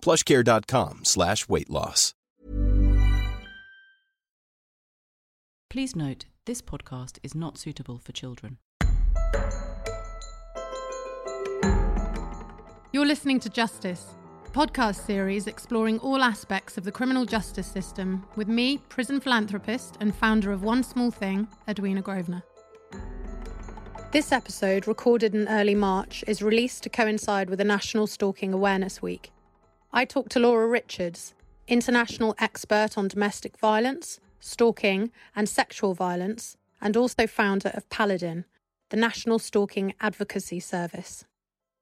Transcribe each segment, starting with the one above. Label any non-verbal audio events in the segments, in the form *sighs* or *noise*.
plushcare.com slash weight loss. Please note, this podcast is not suitable for children. You're listening to Justice, a podcast series exploring all aspects of the criminal justice system with me, prison philanthropist and founder of One Small Thing, Edwina Grosvenor. This episode, recorded in early March, is released to coincide with the National Stalking Awareness Week. I talked to Laura Richards, international expert on domestic violence, stalking, and sexual violence, and also founder of Paladin, the National Stalking Advocacy Service.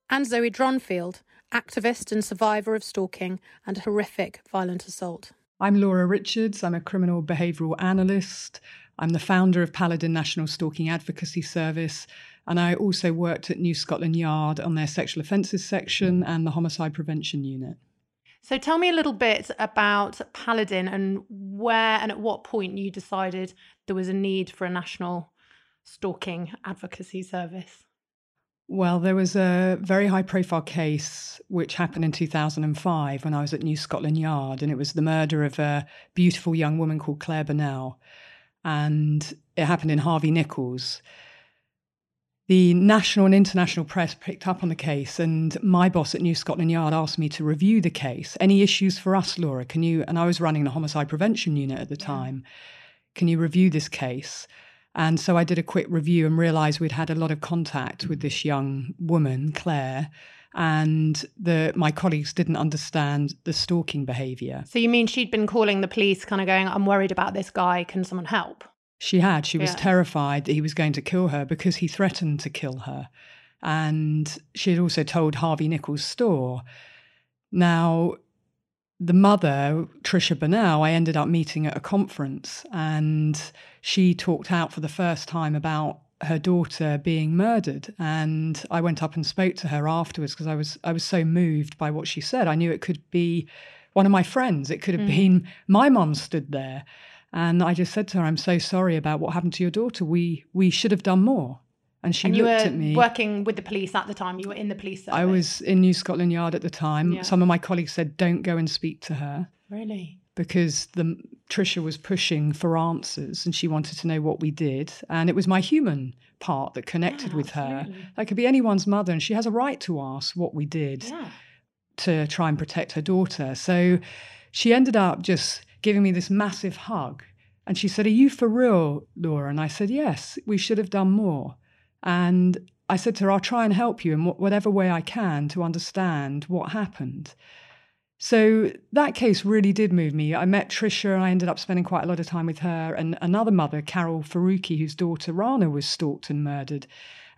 And Zoe Dronfield, activist and survivor of stalking and horrific violent assault. I'm Laura Richards. I'm a criminal behavioural analyst. I'm the founder of Paladin National Stalking Advocacy Service. And I also worked at New Scotland Yard on their sexual offences section and the homicide prevention unit. So tell me a little bit about Paladin and where and at what point you decided there was a need for a national stalking advocacy service. Well, there was a very high profile case which happened in 2005 when I was at New Scotland Yard, and it was the murder of a beautiful young woman called Clare Bernal. And it happened in Harvey Nichols the national and international press picked up on the case, and my boss at New Scotland Yard asked me to review the case. Any issues for us, Laura? Can you? And I was running the homicide prevention unit at the time. Can you review this case? And so I did a quick review and realised we'd had a lot of contact with mm-hmm. this young woman, Clare, and the my colleagues didn't understand the stalking behaviour. So you mean she'd been calling the police, kind of going, "I'm worried about this guy. Can someone help?" She had. She was Yeah. terrified that he was going to kill her because he threatened to kill her. And she had also told Harvey Nichols' store. Now, the mother, Tricia Bernal, I ended up meeting at a conference and she talked out for the first time about her daughter being murdered and I went up and spoke to her afterwards because I was I was so moved by what she said. I knew it could be one of my friends. It could have mm. been my mum stood there. And I just said to her, I'm so sorry about what happened to your daughter. We we should have done more. And she and you looked were at me. working with the police at the time. You were in the police service. I was in New Scotland Yard at the time. Yeah. Some of my colleagues said, "Don't go and speak to her," really. because the Tricia was pushing for answers and she wanted to know what we did, and it was my human part that connected Yeah, with her. That could be anyone's mother, and she has a right to ask what we did Yeah. to try and protect her daughter. So she ended up just giving me this massive hug. And she said, Are you for real, Laura? And I said, Yes, we should have done more. And I said to her, I'll try and help you in whatever way I can to understand what happened. So that case really did move me. I met Tricia and I ended up spending quite a lot of time with her and another mother, Carol Faruqui, whose daughter Rana was stalked and murdered.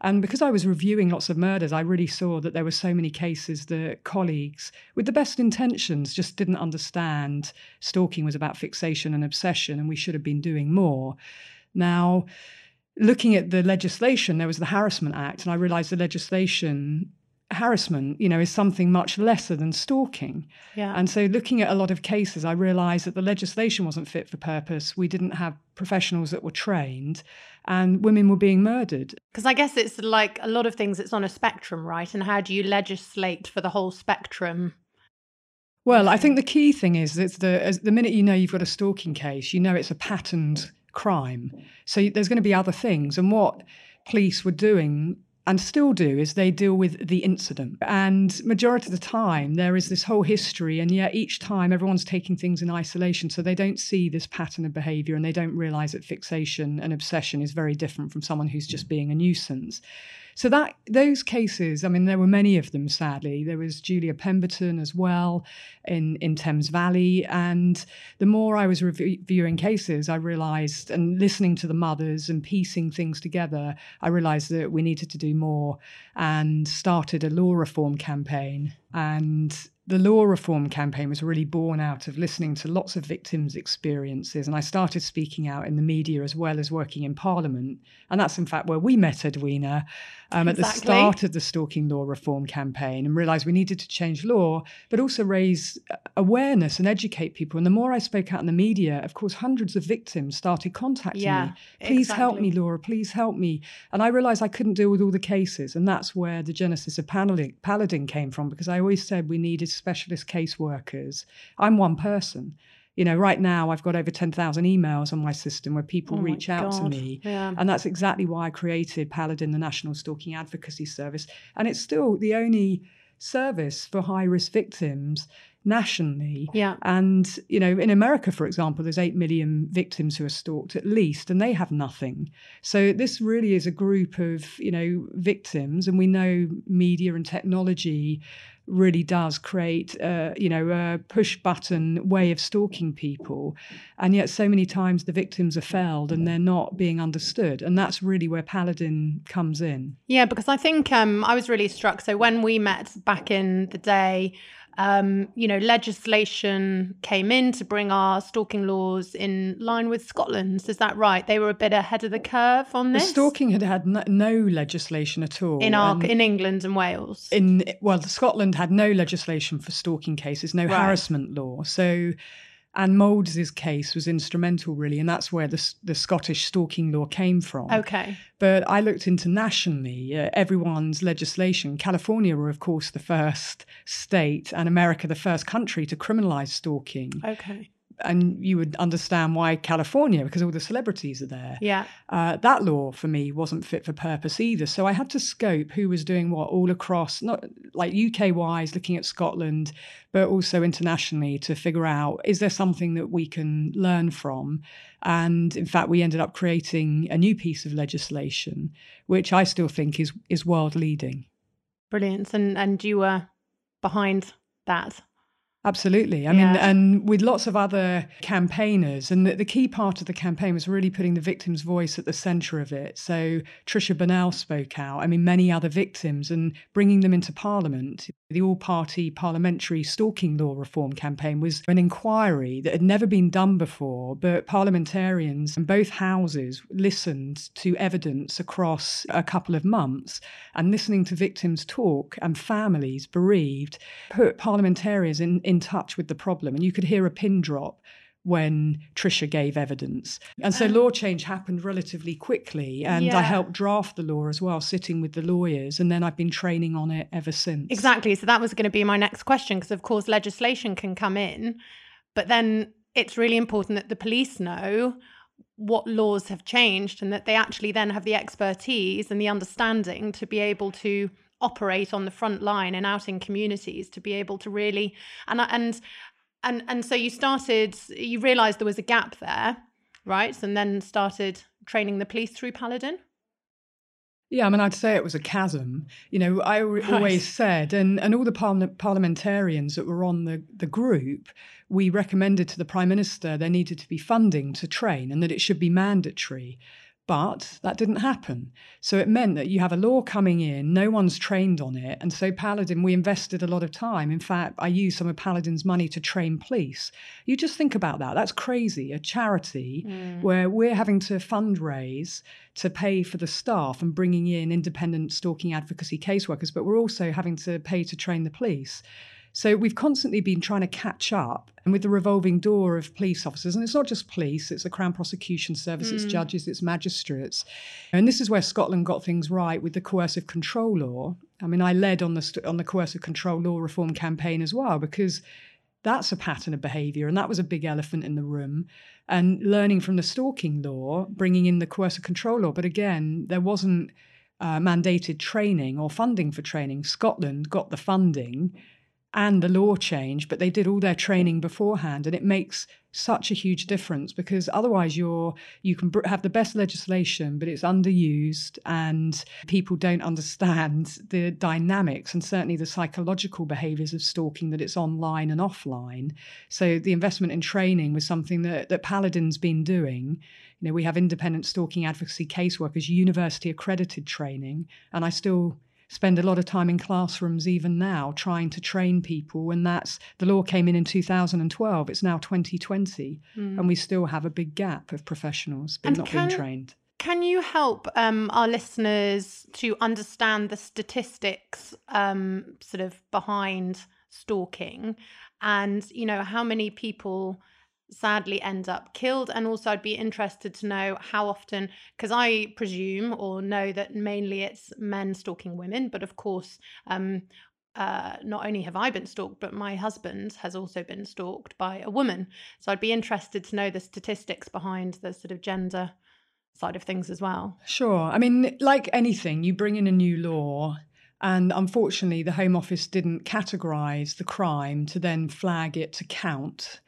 And because I was reviewing lots of murders, I really saw that there were so many cases that colleagues, with the best intentions, just didn't understand stalking was about fixation and obsession, and we should have been doing more. Now, looking at the legislation, there was the Harassment Act, and I realized the legislation, harassment, you know, is something much lesser than stalking. Yeah. And so, looking at a lot of cases, I realized that the legislation wasn't fit for purpose. We didn't have professionals that were trained, and women were being murdered. Because I guess it's like a lot of things, it's on a spectrum, right? And how do you legislate for the whole spectrum? Well, I think the key thing is that the as the minute you know you've got a stalking case, you know it's a patterned crime. So there's going to be other things. And what police were doing and still do is they deal with the incident. And majority of the time, there is this whole history, and yet each time everyone's taking things in isolation, so they don't see this pattern of behavior and they don't realize that fixation and obsession is very different from someone who's just being a nuisance. So that those cases, I mean, there were many of them. Sadly, there was Julia Pemberton as well in in Thames Valley, and the more I was reviewing cases, I realised and listening to the mothers and piecing things together, I realised that we needed to do more, and started a law reform campaign and the law reform campaign was really born out of listening to lots of victims' experiences. And I started speaking out in the media as well as working in Parliament. And that's, in fact, where we met Edwina um, exactly. at the start of the stalking law reform campaign and realized we needed to change law, but also raise awareness and educate people. And the more I spoke out in the media, of course, hundreds of victims started contacting yeah, me. Please exactly. help me, Laura. Please help me. And I realized I couldn't deal with all the cases. And that's where the genesis of Paladin came from, because I always said we needed specialist caseworkers. I'm one person. You know, right now I've got over 10,000 emails on my system where people oh reach out to me. Yeah. And that's exactly why I created Paladin, the National Stalking Advocacy Service. And it's still the only service for high risk victims nationally. Yeah. And, you know, in America, for example, there's 8 million victims who are stalked at least, and they have nothing. So this really is a group of, you know, victims. And we know media and technology really does create, you know, a push button way of stalking people. And yet, so many times the victims are failed and they're not being understood. And that's really where Paladin comes in. Yeah, because I think um, I was really struck. So when we met back in the day, um, you know, legislation came in to bring our stalking laws in line with Scotland's. Is that right? They were a bit ahead of the curve on this. The stalking had had no, no legislation at all in our in England and Wales. In well, Scotland had no legislation for stalking cases, no right. harassment law. So Ann Moulds' case was instrumental, really, and that's where the, the Scottish stalking law came from. Okay. But I looked internationally, uh, everyone's legislation. California were, of course, the first state, and America the first country to criminalize stalking. Okay and you would understand why California, because all the celebrities are there. Yeah. Uh, that law for me wasn't fit for purpose either. So I had to scope who was doing what all across, not like UK wise, looking at Scotland, but also internationally to figure out is there something that we can learn from? And in fact, we ended up creating a new piece of legislation, which I still think is is world leading. Brilliant. And and you were behind that. Absolutely. I yeah. mean, and with lots of other campaigners, and the, the, key part of the campaign was really putting the victim's voice at the centre of it. So Tricia Bernal spoke out, I mean, many other victims, and bringing them into Parliament. The all party parliamentary stalking law reform campaign was an inquiry that had never been done before, but parliamentarians in both houses listened to evidence across a couple of months and listening to victims talk and families bereaved put parliamentarians in in touch with the problem. And you could hear a pin drop when Tricia gave evidence. And so oh. law change happened relatively quickly. And yeah. I helped draft the law as well, sitting with the lawyers. And then I've been training on it ever since. Exactly. So that was going to be my next question, because of course, legislation can come in, but then it's really important that the police know what laws have changed and that they actually then have the expertise and the understanding to be able to operate on the front line and out in communities to be able to really and and and and so you started you realized there was a gap there right and then started training the police through paladin yeah, I mean, I'd say it was a chasm. You know, I right. always said, and, and all the parliament, parliamentarians that were on the, the group, we recommended to the Prime Minister there needed to be funding to train and that it should be mandatory. But that didn't happen. So it meant that you have a law coming in, no one's trained on it. And so Paladin, we invested a lot of time. In fact, I used some of Paladin's money to train police. You just think about that. That's crazy. A charity mm. where we're having to fundraise to pay for the staff and bringing in independent stalking advocacy caseworkers, but we're also having to pay to train the police. So we've constantly been trying to catch up and with the revolving door of police officers. And it's not just police, it's the Crown Prosecution Service, mm. it's judges, it's magistrates. And this is where Scotland got things right with the coercive control law. I mean, I led on the, on the coercive control law reform campaign as well because that's a pattern of behaviour. And that was a big elephant in the room. And learning from the stalking law, bringing in the coercive control law. But again, there wasn't uh, mandated training or funding for training. Scotland got the funding and the law change, but they did all their training beforehand, and it makes such a huge difference because otherwise you're you can have the best legislation, but it's underused, and people don't understand the dynamics and certainly the psychological behaviours of stalking that it's online and offline. So the investment in training was something that that Paladin's been doing. You know, we have independent stalking advocacy caseworkers, university accredited training, and I still spend a lot of time in classrooms even now trying to train people and that's the law came in in 2012 it's now 2020 mm. and we still have a big gap of professionals but not can, being trained can you help um, our listeners to understand the statistics um, sort of behind stalking and you know how many people sadly end up killed and also i'd be interested to know how often because i presume or know that mainly it's men stalking women but of course um, uh, not only have I been stalked, but my husband has also been stalked by a woman. So I'd be interested to know the statistics behind the sort of gender side of things as well. Sure. I mean, like anything, you bring in a new law. And unfortunately, the Home Office didn't categorise the crime to then flag it to count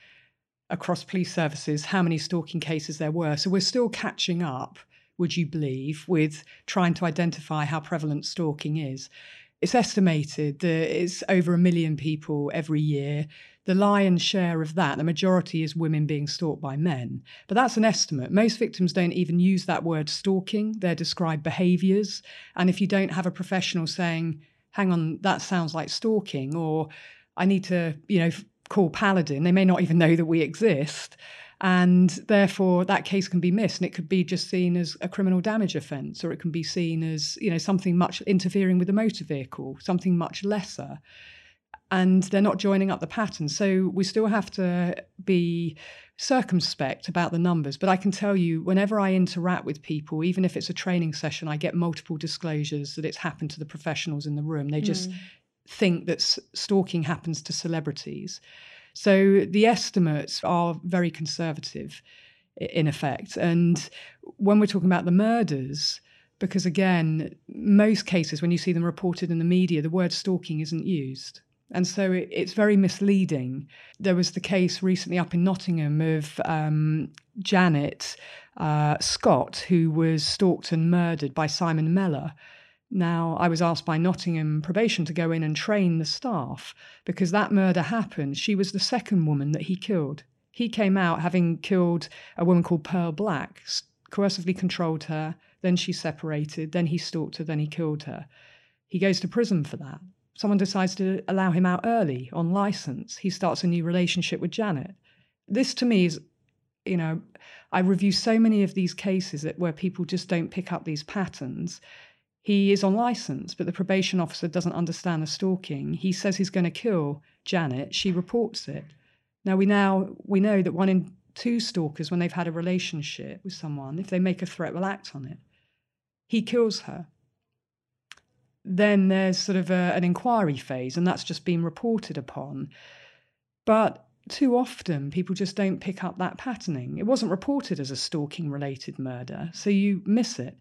across police services how many stalking cases there were. So we're still catching up, would you believe, with trying to identify how prevalent stalking is. It's estimated that it's over a million people every year. The lion's share of that, the majority is women being stalked by men. But that's an estimate. Most victims don't even use that word stalking, they're described behaviours. And if you don't have a professional saying, hang on, that sounds like stalking, or I need to, you know, call Paladin. They may not even know that we exist. And therefore, that case can be missed, and it could be just seen as a criminal damage offence, or it can be seen as you know something much interfering with the motor vehicle, something much lesser. And they're not joining up the pattern, so we still have to be circumspect about the numbers. But I can tell you, whenever I interact with people, even if it's a training session, I get multiple disclosures that it's happened to the professionals in the room. They just mm think that stalking happens to celebrities. So the estimates are very conservative in effect. And when we're talking about the murders, because again, most cases, when you see them reported in the media, the word stalking isn't used. And so it, it's very misleading. There was the case recently up in Nottingham of um, Janet uh, Scott, who was stalked and murdered by Simon Mellor. Now, I was asked by Nottingham probation to go in and train the staff because that murder happened. She was the second woman that he killed. He came out having killed a woman called Pearl Black, coercively controlled her, then she separated, then he stalked her, then he killed her. He goes to prison for that. Someone decides to allow him out early on license. He starts a new relationship with Janet. This to me is, you know, I review so many of these cases that where people just don't pick up these patterns he is on license, but the probation officer doesn't understand the stalking. He says he's going to kill Janet. She reports it. Now we now we know that one in two stalkers, when they've had a relationship with someone, if they make a threat, will act on it. He kills her. Then there's sort of a, an inquiry phase, and that's just been reported upon. But too often, people just don't pick up that patterning. It wasn't reported as a stalking related murder, so you miss it.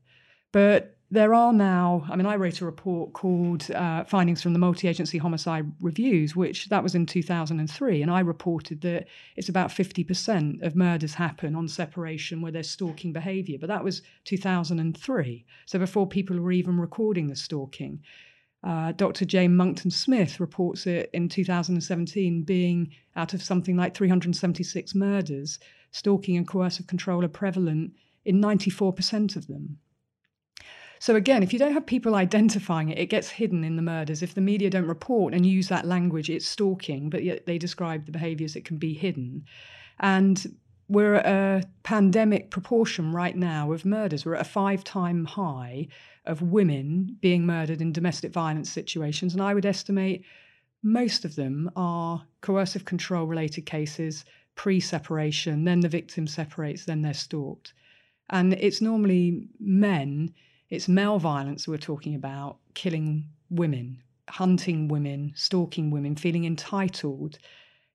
But there are now, I mean, I wrote a report called uh, Findings from the Multi Agency Homicide Reviews, which that was in 2003. And I reported that it's about 50% of murders happen on separation where there's stalking behavior. But that was 2003. So before people were even recording the stalking. Uh, Dr. Jane Monckton Smith reports it in 2017 being out of something like 376 murders, stalking and coercive control are prevalent in 94% of them. So again, if you don't have people *laughs* identifying it, it gets hidden in the murders. If the media don't report and use that language, it's stalking, but yet they describe the behaviours that can be hidden. And we're at a pandemic proportion right now of murders. We're at a five time high of women being murdered in domestic violence situations. And I would estimate most of them are coercive control related cases, pre separation, then the victim separates, then they're stalked. And it's normally men it's male violence we're talking about, killing women, hunting women, stalking women, feeling entitled.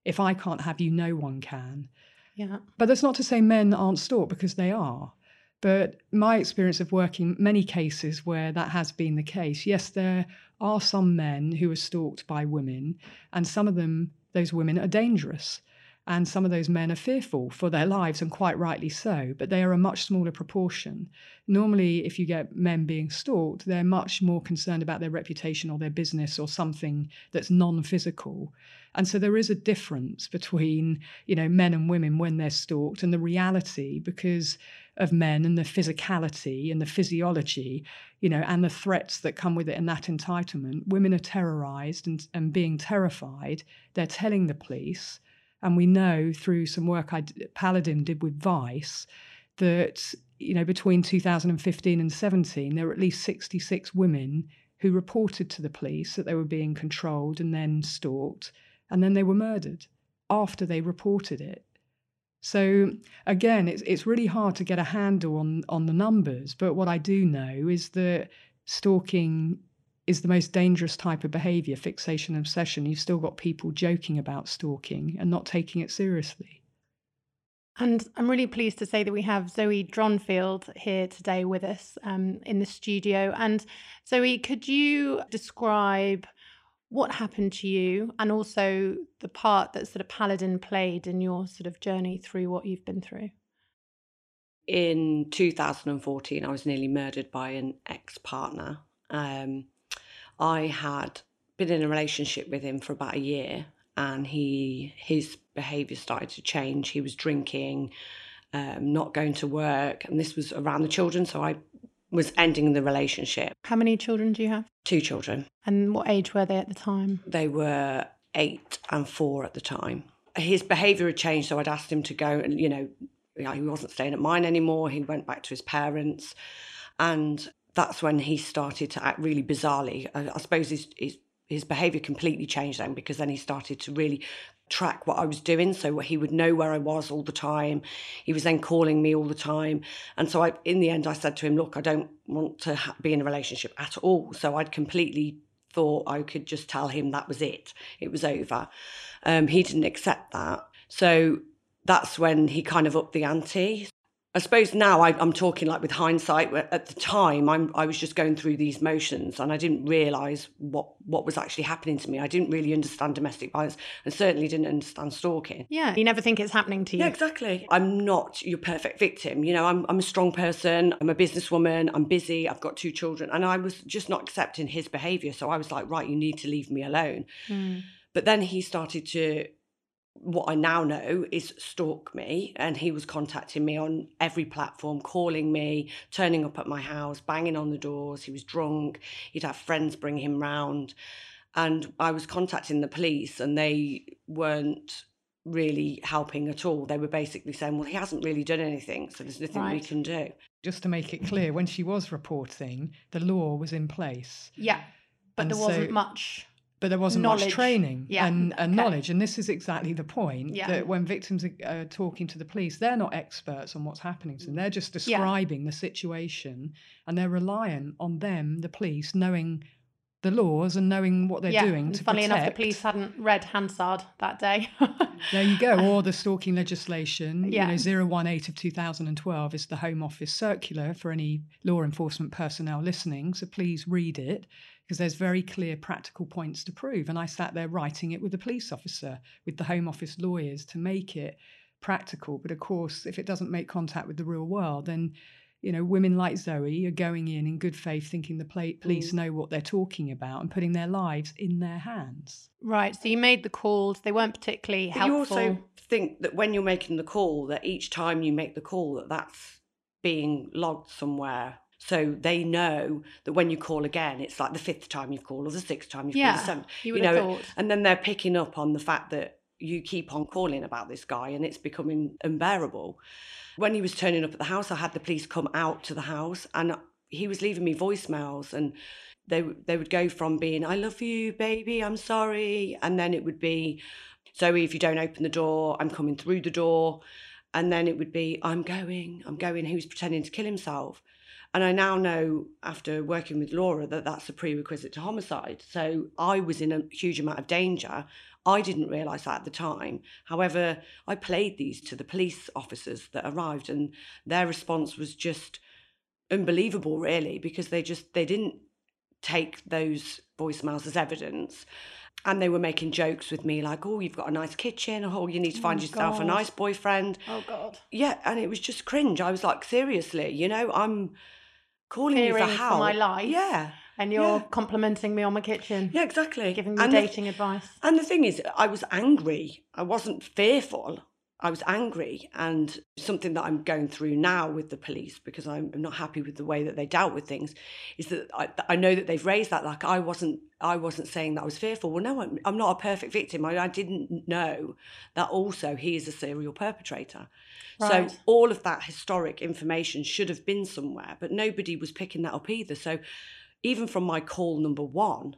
If I can't have you, no one can. Yeah. But that's not to say men aren't stalked because they are. But my experience of working many cases where that has been the case, yes, there are some men who are stalked by women, and some of them, those women, are dangerous. And some of those men are fearful for their lives, and quite rightly so, but they are a much smaller proportion. Normally, if you get men being stalked, they're much more concerned about their reputation or their business or something that's non physical. And so there is a difference between, you know, men and women when they're stalked and the reality because of men and the physicality and the physiology, you know, and the threats that come with it and that entitlement. Women are terrorized and, and being terrified. They're telling the police and we know through some work I Paladin did with Vice that you know between 2015 and 17 there were at least 66 women who reported to the police that they were being controlled and then stalked and then they were murdered after they reported it. So again, it's it's really hard to get a handle on on the numbers, but what I do know is that stalking is the most dangerous type of behavior, fixation and obsession. You've still got people joking about stalking and not taking it seriously. And I'm really pleased to say that we have Zoe Dronfield here today with us um, in the studio. And Zoe, could you describe what happened to you and also the part that sort of Paladin played in your sort of journey through what you've been through? In 2014, I was nearly murdered by an ex partner. Um, I had been in a relationship with him for about a year and he his behavior started to change. He was drinking um, not going to work and this was around the children so i was ending the relationship. How many children do you have? Two children. And what age were they at the time? They were eight and four at the time. His behavior had changed so i'd asked him to go and you know he wasn't staying at mine anymore. He went back to his parents. And that's when he started to act really bizarrely. I, I suppose his, his his behavior completely changed then because then he started to really track what I was doing. So he would know where I was all the time. He was then calling me all the time. And so I, in the end, I said to him, look, I don't want to ha- be in a relationship at all. So I'd completely thought I could just tell him that was it. It was over. Um, he didn't accept that. So that's when he kind of upped the ante. I suppose now I, am talking like with hindsight. At the time, I'm, I was just going through these motions, and I didn't realise what what was actually happening to me. I didn't really understand domestic violence, and certainly didn't understand stalking. Yeah, you never think it's happening to you. Yeah, exactly. I'm not your perfect victim. You know, I'm I'm a strong person. I'm a businesswoman. I'm busy. I've got two children, and I was just not accepting his behaviour. So I was like, right, you need to leave me alone. Mm. But then he started to what I now know is stalk me. And he was contacting me on every platform, calling me, turning up at my house, banging on the doors. He was drunk. He'd have friends bring him round. And I was contacting the police, and they weren't really helping at all. They were basically saying, well, he hasn't really done anything, so there's nothing right. we can do. Just to make it clear, when she was reporting, the law was in place. Yeah, but and there wasn't so, much but there wasn't knowledge. much training yeah. and, and okay. knowledge. And this is exactly the point yeah. that when victims are uh, talking to the police, they're not experts on what's happening to them. They're just describing yeah. the situation and they're reliant on them, the police, knowing the laws and knowing what they're yeah. doing to Funnily protect. enough, the police hadn't read Hansard that day. *laughs* there you go. Or the stalking legislation. Yeah. You know, 018 of 2012 is the Home Office circular for any law enforcement personnel listening. So please read it because there's very clear practical points to prove. And I sat there writing it with the police officer, with the Home Office lawyers to make it practical. But of course, if it doesn't make contact with the real world, then you know, women like Zoe are going in in good faith, thinking the police mm. know what they're talking about and putting their lives in their hands. Right. So you made the calls; they weren't particularly but helpful. You also think that when you're making the call, that each time you make the call, that that's being logged somewhere so they know that when you call again, it's like the fifth time you've called or the sixth time you've yeah, called, the seventh. You, you know, thought. and then they're picking up on the fact that you keep on calling about this guy and it's becoming unbearable. When he was turning up at the house, I had the police come out to the house and he was leaving me voicemails and they they would go from being I love you baby I'm sorry and then it would be Zoe if you don't open the door I'm coming through the door and then it would be I'm going I'm going he was pretending to kill himself and I now know, after working with Laura, that that's a prerequisite to homicide. So I was in a huge amount of danger. I didn't realise that at the time. However, I played these to the police officers that arrived, and their response was just unbelievable, really, because they just they didn't take those voicemails as evidence. And they were making jokes with me, like, "Oh, you've got a nice kitchen. Oh, you need to oh find Oh, yourself a nice boyfriend." Oh God. Yeah, and it was just cringe. I was like, seriously, you know, I'm calling you for for my life. Yeah, And you're Yeah. complimenting me on my kitchen. yeah, exactly. Giving me and the- dating advice. and the thing is, I was angry. I wasn't fearful. I was angry, and something that I'm going through now with the police because I'm, I'm not happy with the way that they dealt with things, is that I, I know that they've raised that. Like I wasn't, I wasn't saying that I was fearful. Well, no, I'm, I'm not a perfect victim. I, I didn't know that also he is a serial perpetrator. Right. So all of that historic information should have been somewhere, but nobody was picking that up either. So even from my call number one,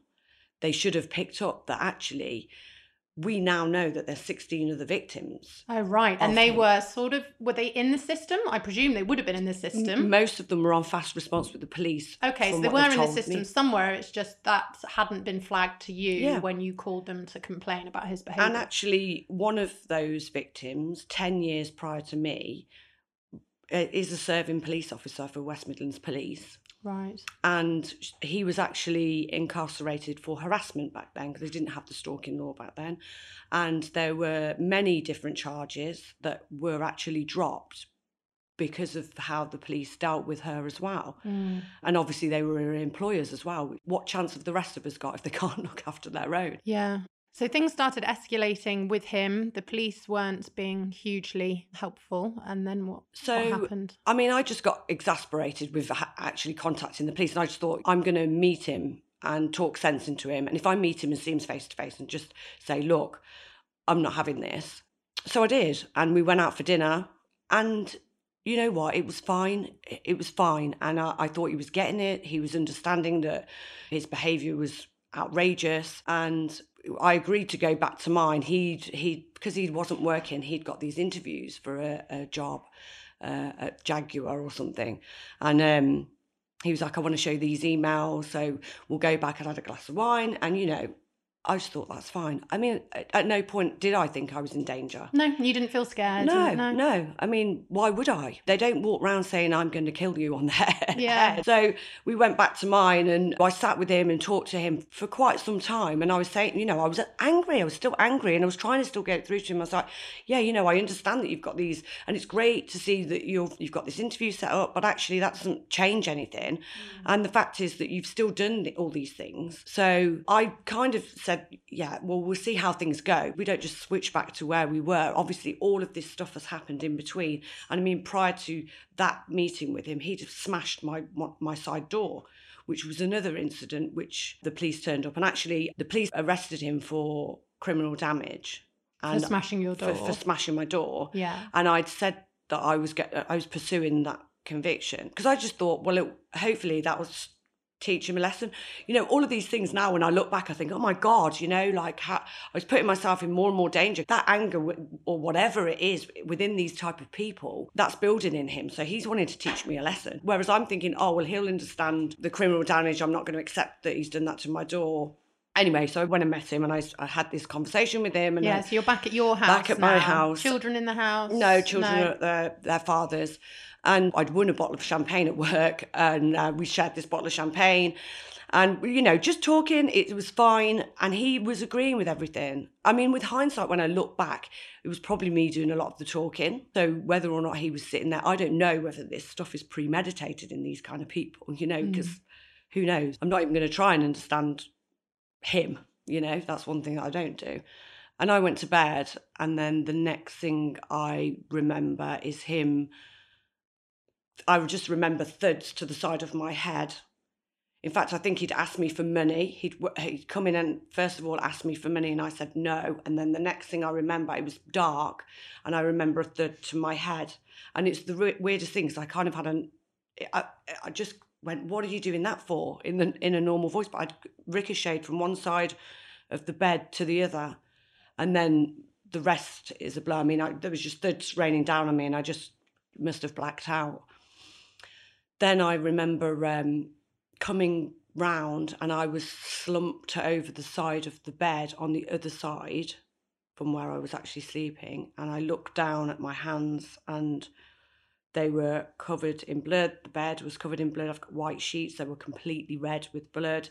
they should have picked up that actually we now know that there's 16 of the victims. Oh right. And they him. were sort of were they in the system? I presume they would have been in the system. Most of them were on fast response with the police. Okay, so they were in the system me. somewhere. It's just that hadn't been flagged to you Yeah. when you called them to complain about his behaviour. And actually, one of those victims, 10 years prior to me, is a serving police officer for West Midlands Police. Right. and he was actually incarcerated for harassment back then because they didn't have the stalking law back then and there were many different charges that were actually dropped because of how the police dealt with her as well Mm. and obviously they were her employers as well what chance have the rest of us got if they *laughs* can't look after their own Yeah. So things started escalating with him. The police weren't being hugely helpful. And then what, So, what happened? I mean, I just got exasperated with ha- actually contacting the police, and I just thought I'm going to meet him and talk sense into him. And if I meet him and see him face to face, and just say, "Look, I'm not having this," so I did, and we went out for dinner, and you know what? It was fine. It- was fine, and I, I thought he was getting it. He was understanding that his behaviour was outrageous, and I agreed to go back to mine. He'd he because he wasn't working. He'd got these interviews for a, a job uh, at Jaguar or something, and um, he was like, "I want to show these emails, so we'll go back and had a glass of wine." And you know, I just thought that's fine. I mean, at, no point did I think I was in danger. No, you didn't feel scared. No, no. no, I mean, why would I? They don't walk around saying I'm going to kill you on the *laughs* head. Yeah. So we went back to mine and I sat with him and talked to him for quite some time. And I was saying, you know, I was angry. I was still angry and I was trying to still get through to him. I was like, yeah, you know, I understand that you've got these and it's great to see that you've, you've got this interview set up, but actually that doesn't change anything. Mm. And the fact is that you've still done all these things. So I kind of said, yeah, well, we'll see how things go. We don't just switch back to where we were. Obviously, all of this stuff has happened in between. And I mean, prior to that meeting with him, he'd have smashed my my side door. Which was another incident which the police turned up, and actually the police arrested him for criminal damage For smashing your for, door. for smashing my door. Yeah. And I'd said that I was get, I was pursuing that conviction because I just thought, well, it, hopefully that was teach him a lesson. You know, all of these things now, when I look back, I think, oh my God, you know, like how, I was putting myself in more and more danger. That anger or whatever it is within these type of people, that's building in him. So he's wanting to teach me a lesson. Whereas I'm thinking, oh, well, he'll understand the criminal damage. I'm not going to accept that he's done that to my door. Anyway, so I went and met him and I, I had this conversation with him. And Yeah, I- so you're back at your house. Back at my house. Children in the house. no, children No. are at their, their fathers. And I'd won a bottle of champagne at work, and uh, we shared this bottle of champagne. And, you know, just talking, it was fine. And he was agreeing with everything. I mean, with hindsight, when I look back, it was probably me doing a lot of the talking. So whether or not he was sitting there, I don't know whether this stuff is premeditated in these kind of people, you know, because who knows? I'm not even going to try and understand him, you know, that's one thing that I don't do. And I went to bed, and then the next thing I remember is him. I just remember thuds to the side of my head. In fact, I think he'd asked me for money. He'd he'd come in and first of all asked me for money, and I said no. And then the next thing I remember, it was dark, and I remember a thud to my head. And it's the weirdest thing because I kind of had an, I, I just went, "What are you doing that for?" In the in a normal voice, but I'd ricocheted from one side of the bed to the other, and then the rest is a blur. I mean, I, there was just thuds raining down on me, and I just must have blacked out. Then I remember um, coming round and I was slumped over the side of the bed on the other side from where I was actually sleeping. And I looked down at my hands and they were covered in blood. The bed was covered in blood. I've got white sheets. They were completely red with blood.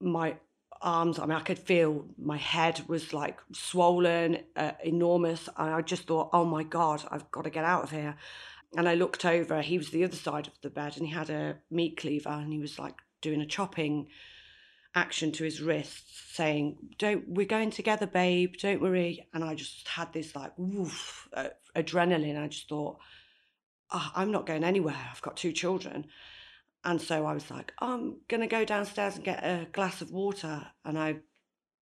My arms, I mean, I could feel my head was like swollen, uh, enormous. And I just thought, oh my God, I've got to get out of here. And I looked over, he was the other side of the bed and he had a meat cleaver and he was like doing a chopping action to his wrists saying don't we're going together babe don't worry. And i just had this like woof uh, adrenaline. I just thought oh, i'm not going anywhere. I've got two children. And so i was like i'm going to go downstairs and get a glass of water. And i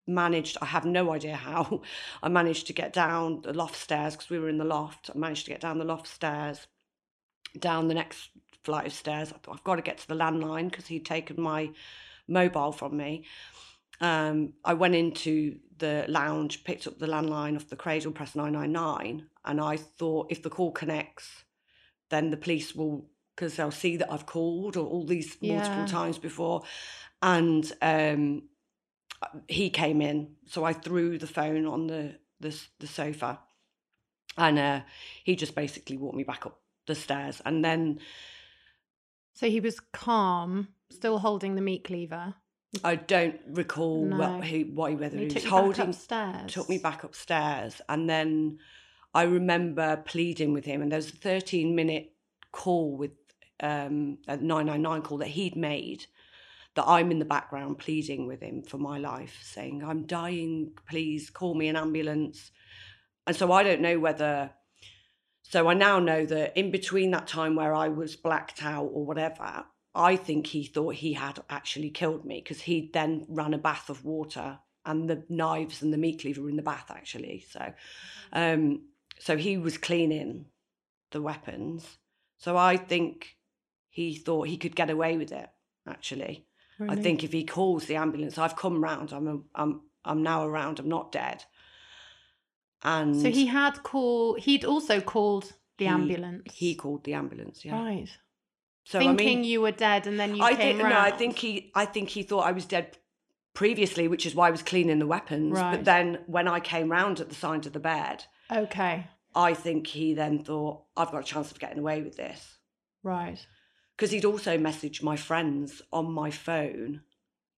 managed i have no idea how *laughs* i managed to get down the loft stairs because we were in the loft. I managed to get down the loft stairs down the next flight of stairs. I thought I've got to get to the landline because he'd taken my mobile from me. Um, I went into the lounge, picked up the landline off the cradle, press 999, and I thought if the call connects, then the police will, because they'll see that I've called or all these multiple Yeah. times before. And um, he came in, so I threw the phone on the the, the sofa, and uh, he just basically walked me back up the stairs, and then So he was calm, still holding the meat cleaver. I don't recall No. what he, what he whether He he took was back holding upstairs. took me back upstairs, and then I remember pleading with him, and there was a thirteen minute call with um, a nine nine nine call that he'd made. That I'm in the background pleading with him for my life, saying, I'm dying, please call me an ambulance. And so I don't know whether so I now know that in between that time where I was blacked out or whatever, I think he thought he had actually killed me because he then ran a bath of water and the knives and the meat cleaver were in the bath actually. So, um, so he was cleaning the weapons. So I think he thought he could get away with it. Actually, I think if he calls the ambulance, I've come round. I'm a, I'm I'm now around. I'm not dead. And So he had call. He'd also called the he- ambulance. He called the ambulance. Yeah. Right. So Thinking I mean, you were dead, and then you I came think no. I think he. I think he thought I was dead previously, which is why I was cleaning the weapons. Right. But then when I came round at the side of the bed, Okay. I think he then thought I've got a chance of getting away with this Right. because he'd also messaged my friends on my phone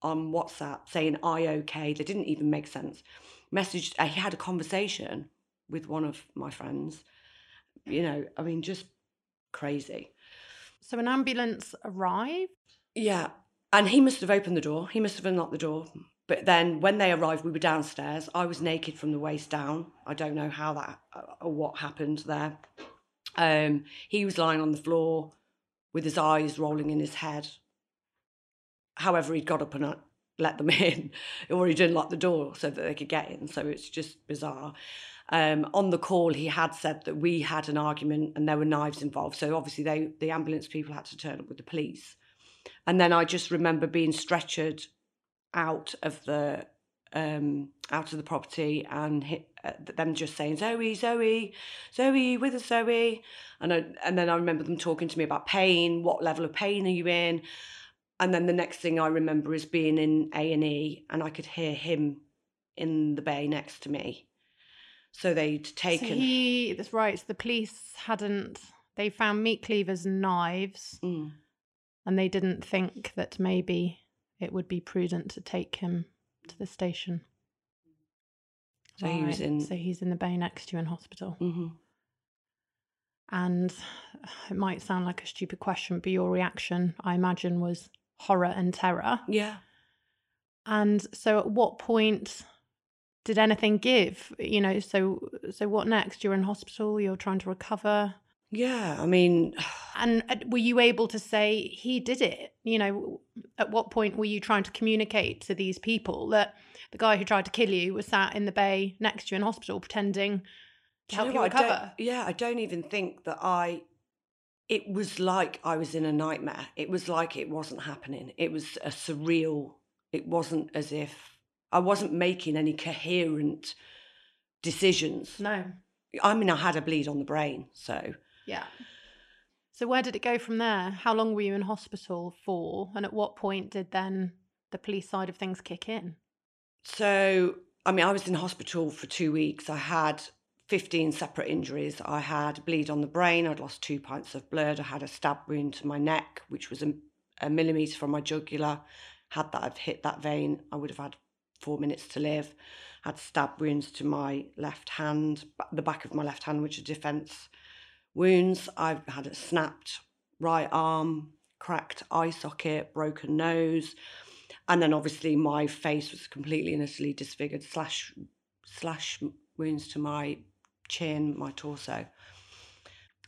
on WhatsApp saying I okay. They didn't even make sense. Messaged. He had a conversation with one of my friends. You know, I mean, just crazy. So an ambulance arrived. Yeah. And he must have opened the door. He must have unlocked the door. But then when they arrived, we were downstairs. I was naked from the waist down. I don't know how that uh, or what happened there. Um, he was lying on the floor with his eyes rolling in his head. However, he'd got up and uh, let them *laughs* in, or he didn't lock the door so that they could get in. So it's just bizarre. Um, on the call, he had said that we had an argument and there were knives involved. So obviously, they the ambulance people had to turn up with the police. And then I just remember being stretchered out of the um, out of the property and hit, uh, them just saying Zoe, Zoe, Zoe, with us, Zoe, and I, and then I remember them talking to me about pain. What level of pain are you in? And then the next thing I remember is being in A and E, and I could hear him in the bay next to me. So they'd taken. So he. That's right. So the police hadn't. They found meat cleavers and knives, Mm. and they didn't think that maybe it would be prudent to take him to the station. So he was in- So he's in the bay next to you in hospital. hmm And it might sound like a stupid question, but your reaction, I imagine, was horror and terror. Yeah. And so, at what point did anything give? You know, so so what next? You're in hospital. You're trying to recover. Yeah. I mean, *sighs* And were you able to say he did it? You know, at what point were you trying to communicate to these people that the guy who tried to kill you was sat in the bay next to you in hospital pretending to help know you what? I recover? yeah, I don't even think that I. It was like I was in a nightmare. It was like it wasn't happening. It was a surreal. It wasn't as if I wasn't making any coherent decisions. No. I mean, I had a bleed on the brain, so Yeah. So where did it go from there? How long were you in hospital for? And at what point did then the police side of things kick in? So, I mean, I was in hospital for two weeks. I had 15 separate injuries. I had a bleed on the brain. I'd lost two pints of blood. I had a stab wound to my neck, which was a, a millimetre from my jugular. Had that have hit that vein, I would have had four minutes to live. Had stab wounds to my left hand, the back of my left hand, which are defence wounds. I've had a snapped right arm, cracked eye socket, broken nose, and then obviously my face was completely and utterly disfigured. Slash, slash wounds to my chin, my torso.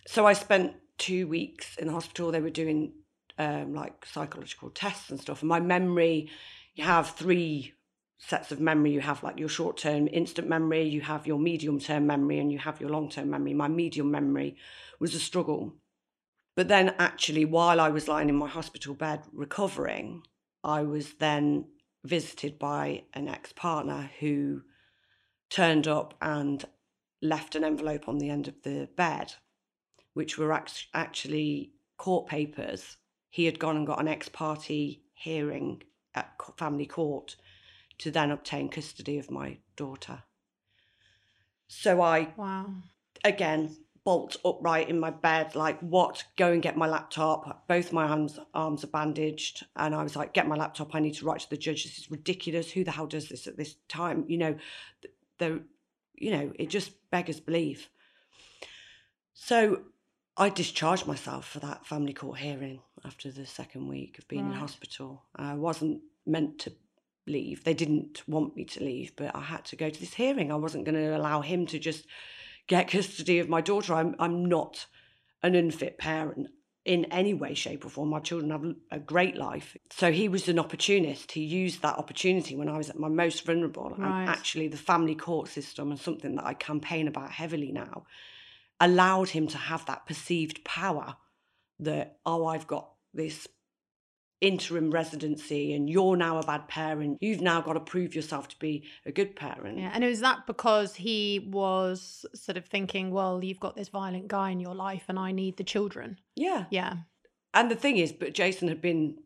So I spent two weeks in the hospital. They were doing um, like psychological tests and stuff. And my memory, you have three sets of memory. You have like your short term instant memory, you have your medium term memory, and you have your long term memory. My medium memory was a struggle. But then, actually, while I was lying in my hospital bed recovering, I was then visited by an ex partner who turned up and left an envelope on the end of the bed, which were act- actually court papers. He had gone and got an ex party hearing at family court to then obtain custody of my daughter. So I, wow, again, bolt upright in my bed, like, what? Go and get my laptop. Both my arms, arms are bandaged. And I was like, get my laptop. I need to write to the judge. This is ridiculous. Who the hell does this at this time? You know, the, you know, it just beggars belief. So I discharged myself for that family court hearing after the second week of being right. in hospital. I wasn't meant to leave. They didn't want me to leave, but I had to go to this hearing. I wasn't going to allow him to just get *laughs* custody of my daughter. I'm I'm not an unfit parent in any way, shape, or form. My children have a great life. So he was an opportunist. He used that opportunity when I was at my most vulnerable. Right. And actually, the family court system and something that I campaign about heavily now allowed him to have that perceived power that, oh, I've got this interim residency and you're now a bad parent. You've now got to prove yourself to be a good parent. Yeah. And is that because he was sort of thinking, well, you've got this violent guy in your life and I need the children? Yeah. Yeah. And the thing is, but Jason had been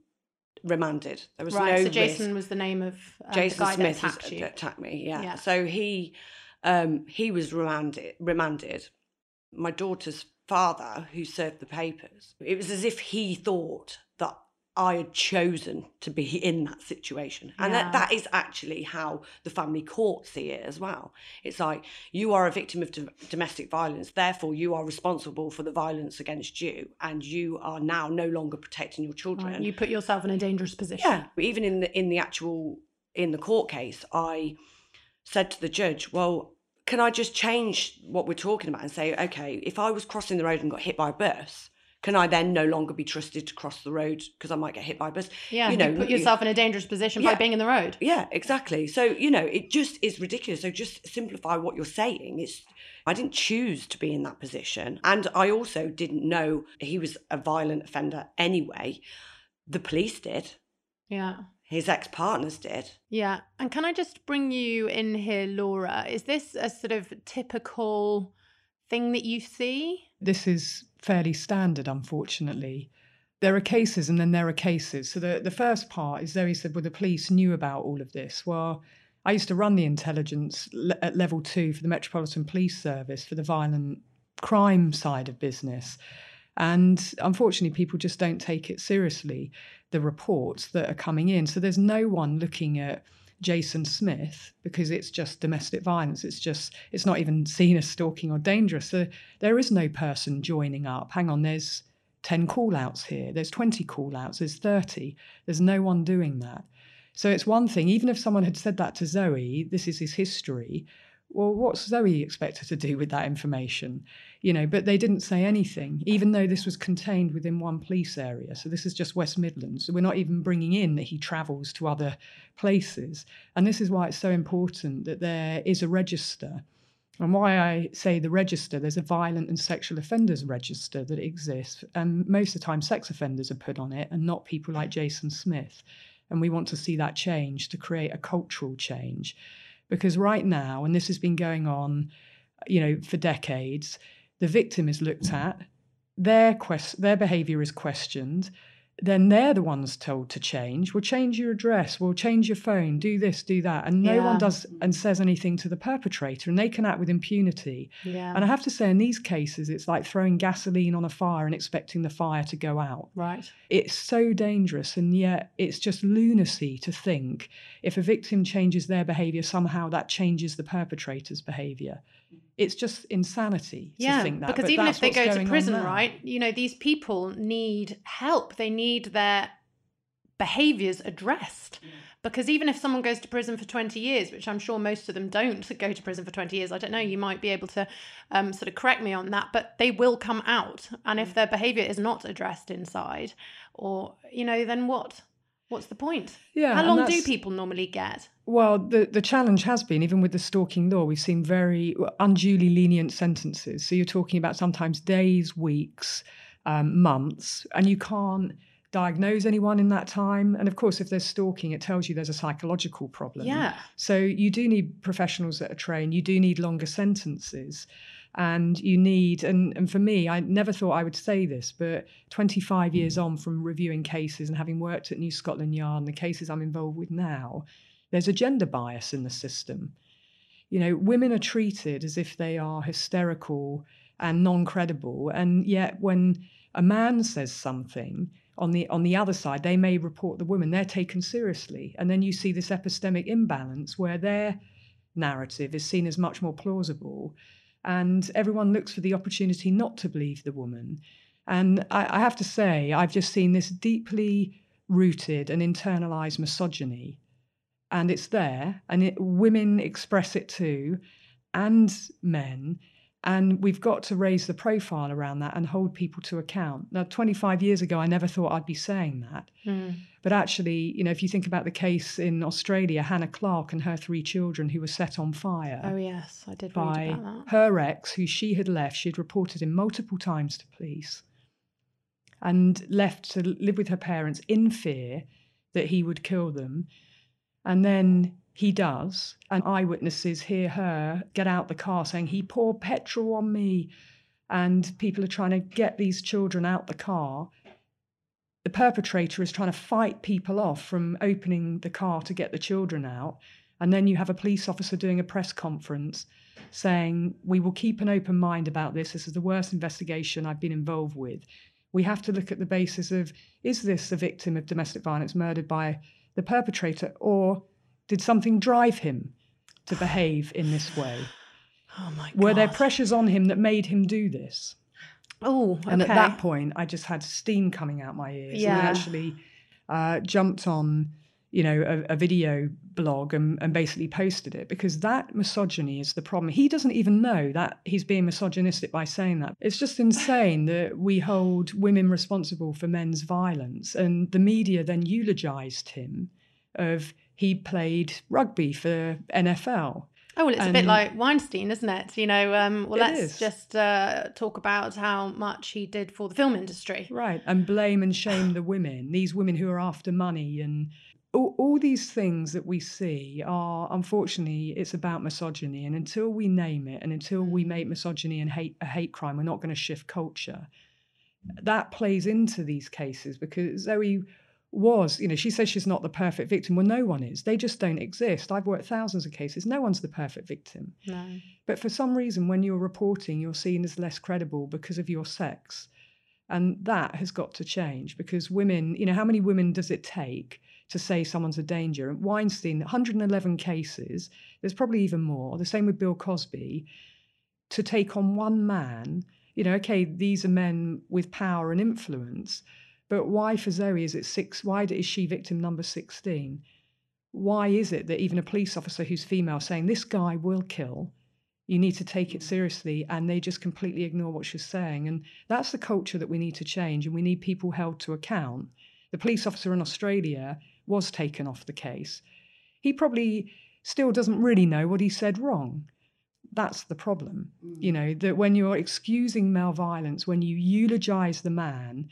remanded. There was right, no so Jason risk. was the name of uh, Jason the guy Smith that attacked, was, attacked me. Yeah. Yeah. So he um, he was remanded. Remanded. My daughter's father, who served the papers, it was as if he thought that I had chosen to be *laughs* in that situation. And Yeah. that, that is actually how the family court see it as well. It's like, you are a victim of dom- domestic violence, therefore, you are responsible for the violence against you, and you are now no longer protecting your children. Right, You put yourself in a dangerous position. Yeah, even in the in the actual in the court case, I said to the judge, "Well, can I just change what we're talking about and say, okay, if I was crossing the road and got hit by a bus, can I then no longer be trusted to cross the road because I might get hit by a bus? Yeah, you know, put you- yourself in a dangerous position by being in the road. yeah, exactly. So you know, it just is ridiculous. So just simplify what you're saying. It's I didn't choose to be in that position, and I also didn't know he was a violent offender anyway. The police did. Yeah. His ex partners did. Yeah. And can I just bring you in here, Laura? Is this a sort of typical thing that you see? This is fairly standard, unfortunately. There are cases and then there are cases. So the, the first part is Zoe said, well, the police knew about all of this. Well, I used to run the intelligence le- at level two for the Metropolitan Police Service for the violent crime side of business. And unfortunately, people just don't take it seriously, the reports that are coming in. So there's no one looking at Jason Smith because it's just domestic violence. It's just, it's not even seen as stalking or dangerous. So there is no person joining up. Hang on, there's 10 call outs here, there's 20 call outs, there's 30. There's no one doing that. So it's one thing, even if someone had said that to Zoe, this is his history. Well, what's Zoe expected to do with that information? You know, but they didn't say anything, even though this was contained within one police area. So this is just West Midlands. So we're not even bringing in that he travels to other places. And this is why it's so important that there is a register. And why I say the register, there's a violent and sexual offenders register that exists. And most of the time, sex offenders are put on it and not people like Jason Smith. And we want to see that change to create a cultural change. Because right now, and this has been going on, you know, for decades, the victim is looked at their quest their behavior is questioned then they're the ones told to change. We'll change your address. We'll change your phone. Do this, do that. And no Yeah. one does and says anything to the perpetrator, and they can act with impunity. Yeah. And I have to say, in these cases, it's like throwing gasoline on a fire and expecting the fire to go out. right. It's so dangerous, and yet it's just lunacy to think if a victim changes their behavior, somehow that changes the perpetrator's behavior. It's just insanity to Yeah, think that. because even if they go to prison, right? You know, these people need help. They need their behaviors addressed. Because even if someone goes to prison for 20 years, which I'm sure most of them don't *laughs* go to prison for 20 years, I don't know, you might be able to um, sort of correct me on that, but they will come out. And Mm. if their behavior is not addressed inside, or, you know, then what? What's the point? Yeah, How long do people normally get? Well, the, the challenge has been, even with the stalking law, we've seen very unduly lenient sentences. So you're talking about sometimes days, weeks, um, months, and you can't diagnose anyone in that time. And of course, if there's stalking, it tells you there's a psychological problem. Yeah. So you do need professionals that are trained. You do need longer sentences. And you need, and, and for me, I never thought I would say this, but 25 years on from reviewing cases and having worked at New Scotland Yard and the cases I'm involved with now, there's a gender bias in the system. You know, women are treated as if they are hysterical and non-credible, and yet when a man says something on the on the other side, they may report the woman. They're taken seriously, and then you see this epistemic imbalance where their narrative is seen as much more plausible, and everyone looks for the opportunity not to believe the woman. And I, I have to say, I've just seen this deeply rooted and internalized misogyny and it's there and it, women express it too and men and we've got to raise the profile around that and hold people to account now 25 years ago i never thought i'd be saying that hmm. but actually you know if you think about the case in australia hannah clarke and her three children who were set on fire Oh, yes, I did read by about that. her ex, who she had left. She had reported him multiple times to police and left to live with her parents in fear that he would kill them. And then he does, and eyewitnesses hear her get out the car saying, He poured petrol on me. And people are trying to get these children out the car. The perpetrator is trying to fight people off from opening the car to get the children out. And then you have a police officer doing a press conference saying, We will keep an open mind about this. This is the worst investigation I've been involved with. We have to look at the basis of is this a victim of domestic violence murdered by the perpetrator, or did something drive him to behave in this way? *sighs* Oh, my God. Were there pressures on him that made him do this? Oh, okay. And at that point, I just had steam coming out my ears. And I actually uh, jumped on, you know, a, a video blog and, and basically posted it because that misogyny is the problem. He doesn't even know that he's being misogynistic by saying that. It's just insane that we hold women responsible for men's violence, and the media then eulogized him of he played rugby for NRL. Oh, well, it's a bit like Weinstein, isn't it? You know, um, well, let's is. just uh, talk about how much he did for the film industry. Right. And blame and shame the women, these women who are after money and all, all these things that we see are unfortunately it's about misogyny. And until we name it and until we mm. make misogyny and hate a hate crime, we're not going to shift culture. That plays into these cases because Zoe was, you know, she says she's not the perfect victim. Well, no one is. They just don't exist. I've worked thousands of cases. No one's the perfect victim. No. But for some reason, when you're reporting, you're seen as less credible because of your sex. And that has got to change because women, you know, how many women does it take to say someone's a danger? And Weinstein, 111 cases, there's probably even more. The same with Bill Cosby. To take on one man, you know, okay, these are men with power and influence, but why for Zoe is it six? Why is she victim number 16? Why is it that even a police officer who's female saying this guy will kill, you need to take it seriously, and they just completely ignore what she's saying? And that's the culture that we need to change, and we need people held to account. The police officer in Australia was taken off the case. He probably still doesn't really know what he said wrong. That's the problem. Mm. You know, that when you're excusing male violence, when you eulogize the man,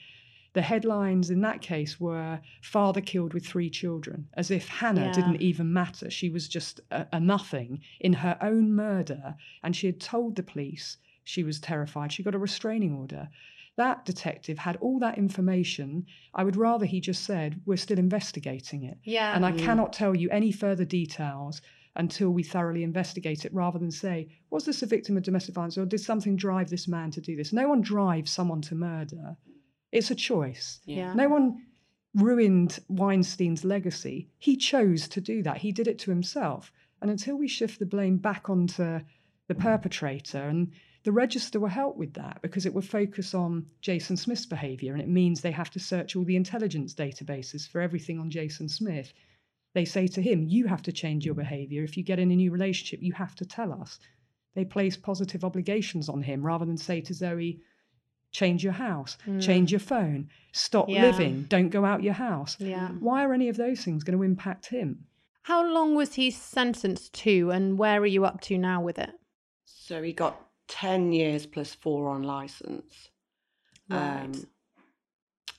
the headlines in that case were father killed with three children, as if Hannah Yeah. didn't even matter. She was just a, a nothing in her own murder, and she had told the police She was terrified. She got a restraining order. That detective had all that information. I would rather he just said, We're still investigating it. Yeah. And I mm. cannot tell you any further details until we thoroughly investigate it, rather than say, Was this a victim of domestic violence or did something drive this man to do this? No one drives someone to murder. It's a choice. yeah. No one ruined Weinstein's legacy. He chose to do that. He did it to himself. And until we shift the blame back onto the perpetrator, and the register will help with that because it will focus on Jason Smith's behavior. And it means they have to search all the intelligence databases for everything on Jason Smith. They say to him, You have to change your behavior. If you get in a new relationship, you have to tell us. They place positive obligations on him rather than say to Zoe, change your house, hmm. change your phone, stop Yeah. living, don't go out your house. Yeah. Why are any of those things going to impact him? How long was he sentenced to, and where are you up to now with it? So he got 10 years plus four on license. Right. Um,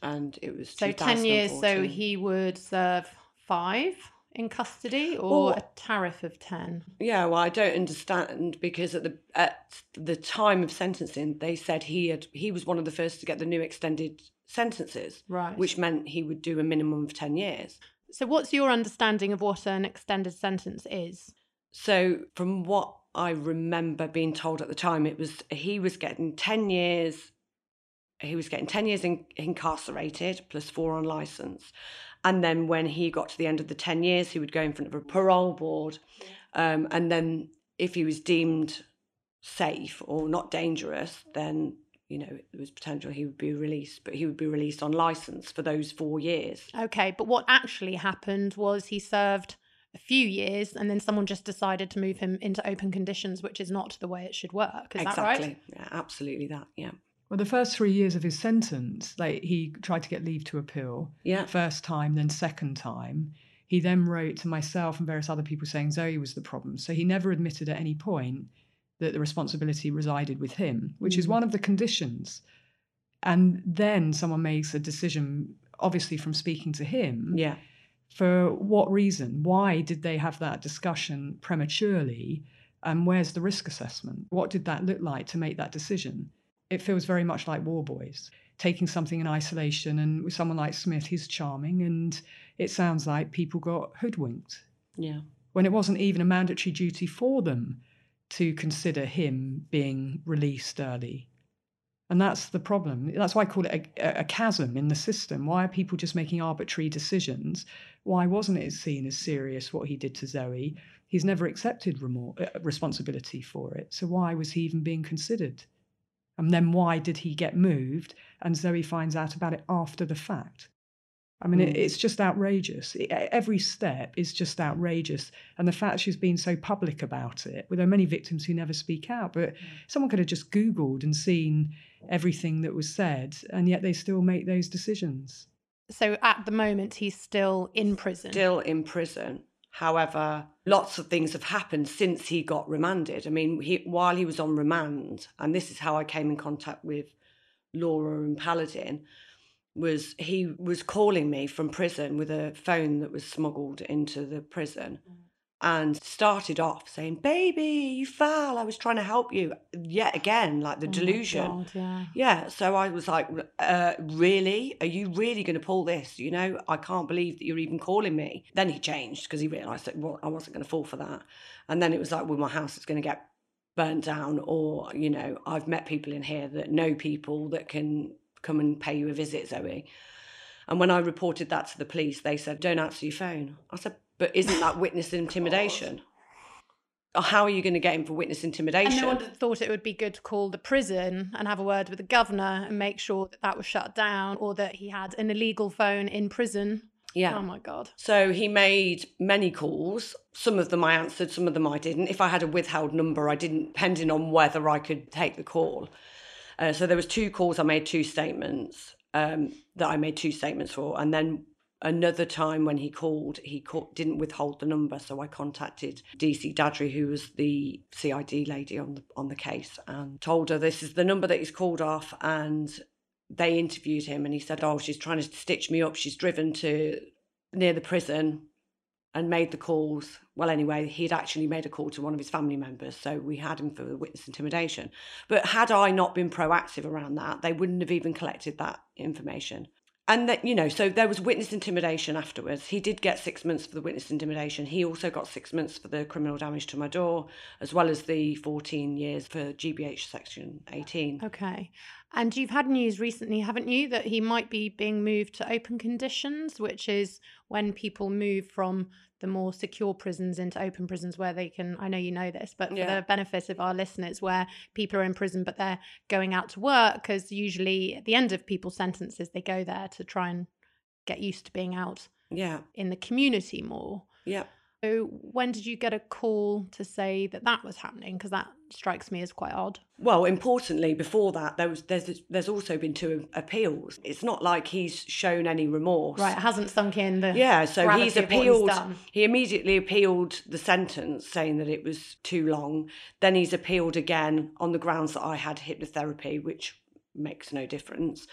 and it was So 10 years, so he would serve five in custody or Or- a tariff of 10? Yeah, well, I don't understand because at the at the time of sentencing, they said he had he was one of the first to get the new extended sentences, Right. which meant he would do a minimum of ten years. So, what's your understanding of what an extended sentence is? So, from what I remember being told at the time, it was he was getting ten years. He was getting ten years in, incarcerated plus four on license, and then when he got to the end of the ten years, he would go in front of a parole board, um, and then if he was deemed safe or not dangerous, then you know it was potential he would be released, but he would be released on license for those four years. Okay, but what actually happened was he served a few years and then someone just decided to move him into open conditions, which is not the way it should work. Is exactly, that right? yeah, absolutely that, yeah, Well, the first three years of his sentence, like he tried to get leave to appeal. yeah. First time, then second time. He then wrote to myself and various other people saying Zoe was the problem. So he never admitted at any point that the responsibility resided with him, which is mm. one of the conditions. And then someone makes a decision, obviously from speaking to him, Yeah. For what reason? Why did they have that discussion prematurely? And where's the risk assessment? What did that look like to make that decision? It feels very much like Worboys, taking something in isolation. And with someone like Smith, he's charming, and it sounds like people got hoodwinked Yeah. when it wasn't even a mandatory duty for them to consider him being released early. And that's the problem. That's why I call it a, a chasm in the system. Why are people just making arbitrary decisions? Why wasn't it seen as serious what he did to Zoe? He's never accepted remor- uh, responsibility for it. So why was he even being considered? And then why did he get moved and Zoe finds out about it after the fact? I mean, it, Mm. it's just outrageous. It- every step is just outrageous. And the fact she's been so public about it, well, there are many victims who never speak out, but someone could have just Googled and seen everything that was said, and yet they still make those decisions. So, at the moment, he's still in prison. Still in prison. However, lots of things have happened since he got remanded. I mean, he, while he was on remand, and this is how I came in contact with Laura and Paladin, was he was calling me from prison with a phone that was smuggled into the prison and started off saying, Baby, you fell. I was trying to help you. Yet again, like the Oh delusion. God, yeah. Yeah, so I was like, uh, really? Are you really going to pull this? You know, I can't believe that you're even calling me. Then he changed because he realised that well, I wasn't going to fall for that. And then it was like, well, my house is going to get burnt down, or, you know, I've met people in here that know people that can come and pay you a visit, Zoe. And when I reported that to the police, they said, don't answer your phone. I said, but isn't that witness *laughs* oh, intimidation? Or how are you going to get him for witness intimidation? And no one thought it would be good to call the prison and have a word with the governor and make sure that that was shut down or that he had an illegal phone in prison. yeah. Oh my God. So he made many calls. Some of them I answered, some of them I didn't. If I had a withheld number, I didn't, depending on whether I could take the call. Uh, so there was two calls. I made two statements um, that I made two statements for, and then another time when he called, he call, didn't withhold the number. So I contacted DC Dadry, who was the CID lady on the on the case, and told her this is the number that he's called off, and they interviewed him, and he said, "Oh, she's trying to stitch me up. She's driven to near the prison." And made the calls. Well, anyway, he'd actually made a call to one of his family members, so we had him for witness intimidation. But had I not been proactive around that, they wouldn't have even collected that information and that you know so there was witness intimidation afterwards. He did get six months for the witness intimidation. He also got six months for the criminal damage to my door as well as the 14 years for gbh section 18 Okay. And you've had news recently, haven't you, that he might be being moved to open conditions, which is when people move from the more secure prisons into open prisons where they can I know you know this, but for Yeah. the benefit of our listeners, where people are in prison but they're going out to work, because usually at the end of people's sentences they go there to try and get used to being out yeah in the community more. yeah So when did you get a call to say that that was happening? Because that strikes me as quite odd. well importantly before that there was there's there's also been two appeals it's not like he's shown any remorse Right, it hasn't sunk in the Yeah, so he's appealed. done. he immediately appealed the sentence, saying that it was too long. Then he's appealed again on the grounds that I had hypnotherapy, which makes no difference.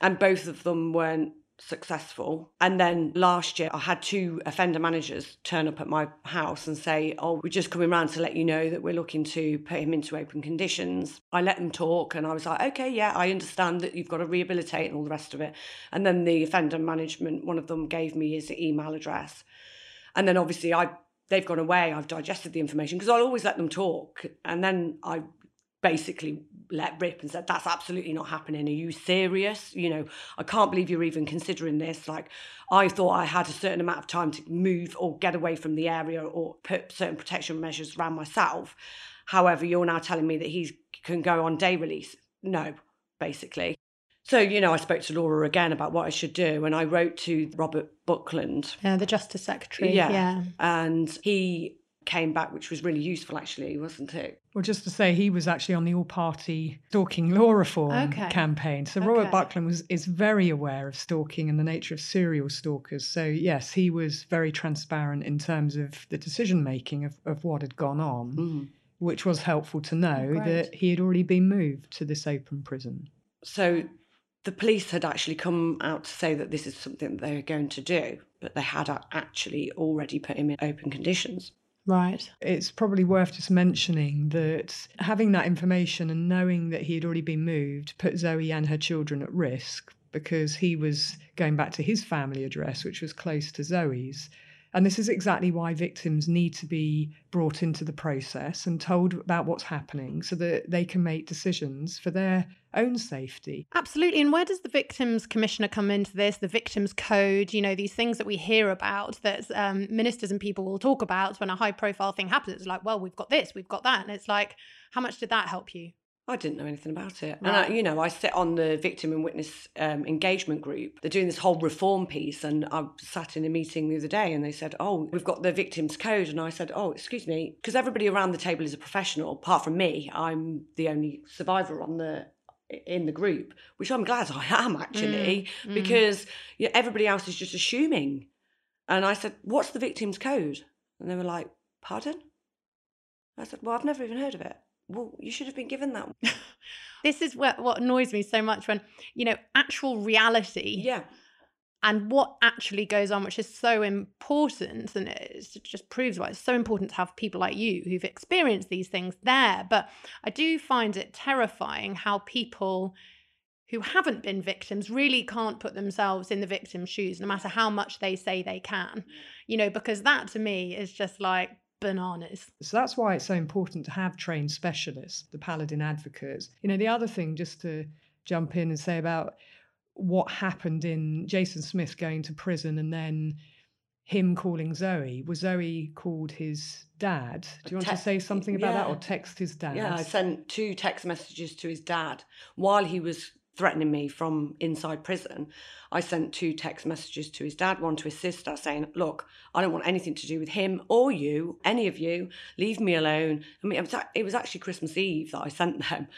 And both of them weren't successful. And then last year, I had two offender managers turn up at my house and say, Oh, we're just coming round to let you know that we're looking to put him into open conditions. I let them talk and I was like, Okay, yeah, I understand that you've got to rehabilitate and all the rest of it. And then the offender management, one of them gave me his email address. And then obviously I they've gone away, I've digested the information because I'll always let them talk. And then I basically let rip and said, That's absolutely not happening. Are you serious? You know, I can't believe you're even considering this. Like, I thought I had a certain amount of time to move or get away from the area or put certain protection measures around myself. However, you're now telling me that he can go on day release. No, basically. So, you know, I spoke to Laura again about what I should do, and I wrote to Robert Buckland, Yeah, the Justice Secretary. Yeah. Yeah. and he came back, which was really useful, actually, wasn't it? Well, just to say, he was actually on the all-party stalking law reform Okay. campaign. So Robert Okay. Buckland was is very aware of stalking and the nature of serial stalkers. So yes, he was very transparent in terms of the decision making of, of what had gone on, Mm. which was helpful to know Great. that he had already been moved to this open prison. So the police had actually come out to say that this is something that they were going to do, but they had actually already put him in open conditions. Right. It's probably worth just mentioning that having that information and knowing that he had already been moved put Zoe and her children at risk because he was going back to his family address, which was close to Zoe's. And this is exactly why victims need to be brought into the process and told about what's happening so that they can make decisions for their own safety. Absolutely. And where does the Victims Commissioner come into this? The Victims Code, you know, these things that we hear about that um, ministers and people will talk about when a high profile thing happens. It's like, well, we've got this, we've got that. And it's like, how much did that help you? I didn't know anything about it. And, I, you know, I sit on the victim and witness um, engagement group. They're doing this whole reform piece. And I sat in a meeting the other day and they said, Oh, we've got the victims code. And I said, Oh, excuse me. Because everybody around the table is a professional, apart from me. I'm the only survivor on the in the group, which I'm glad I am actually, mm. because you know, everybody else is just assuming. And I said, What's the victim's code? And they were like, Pardon? I said, Well, I've never even heard of it. Well, you should have been given that. This is what, what annoys me so much when, you know, actual reality Yeah. and what actually goes on, which is so important. And it just proves why it's so important to have people like you who've experienced these things there. But I do find it terrifying how people who haven't been victims really can't put themselves in the victim's shoes, no matter how much they say they can, you know, because that to me is just like bananas. So that's why it's so important to have trained specialists, the paladin advocates. You know, the other thing, just to jump in and say about what happened in Jason Smith going to prison and then him calling Zoe, was Zoe called his dad? Do you want to say something about that or text his dad? Yeah, I sent two text messages to his dad while he was threatening me from inside prison. I sent two text messages to his dad, one to his sister, saying, Look, I don't want anything to do with him or you, any of you. Leave me alone. I mean, it was, actually Christmas Eve that I sent them.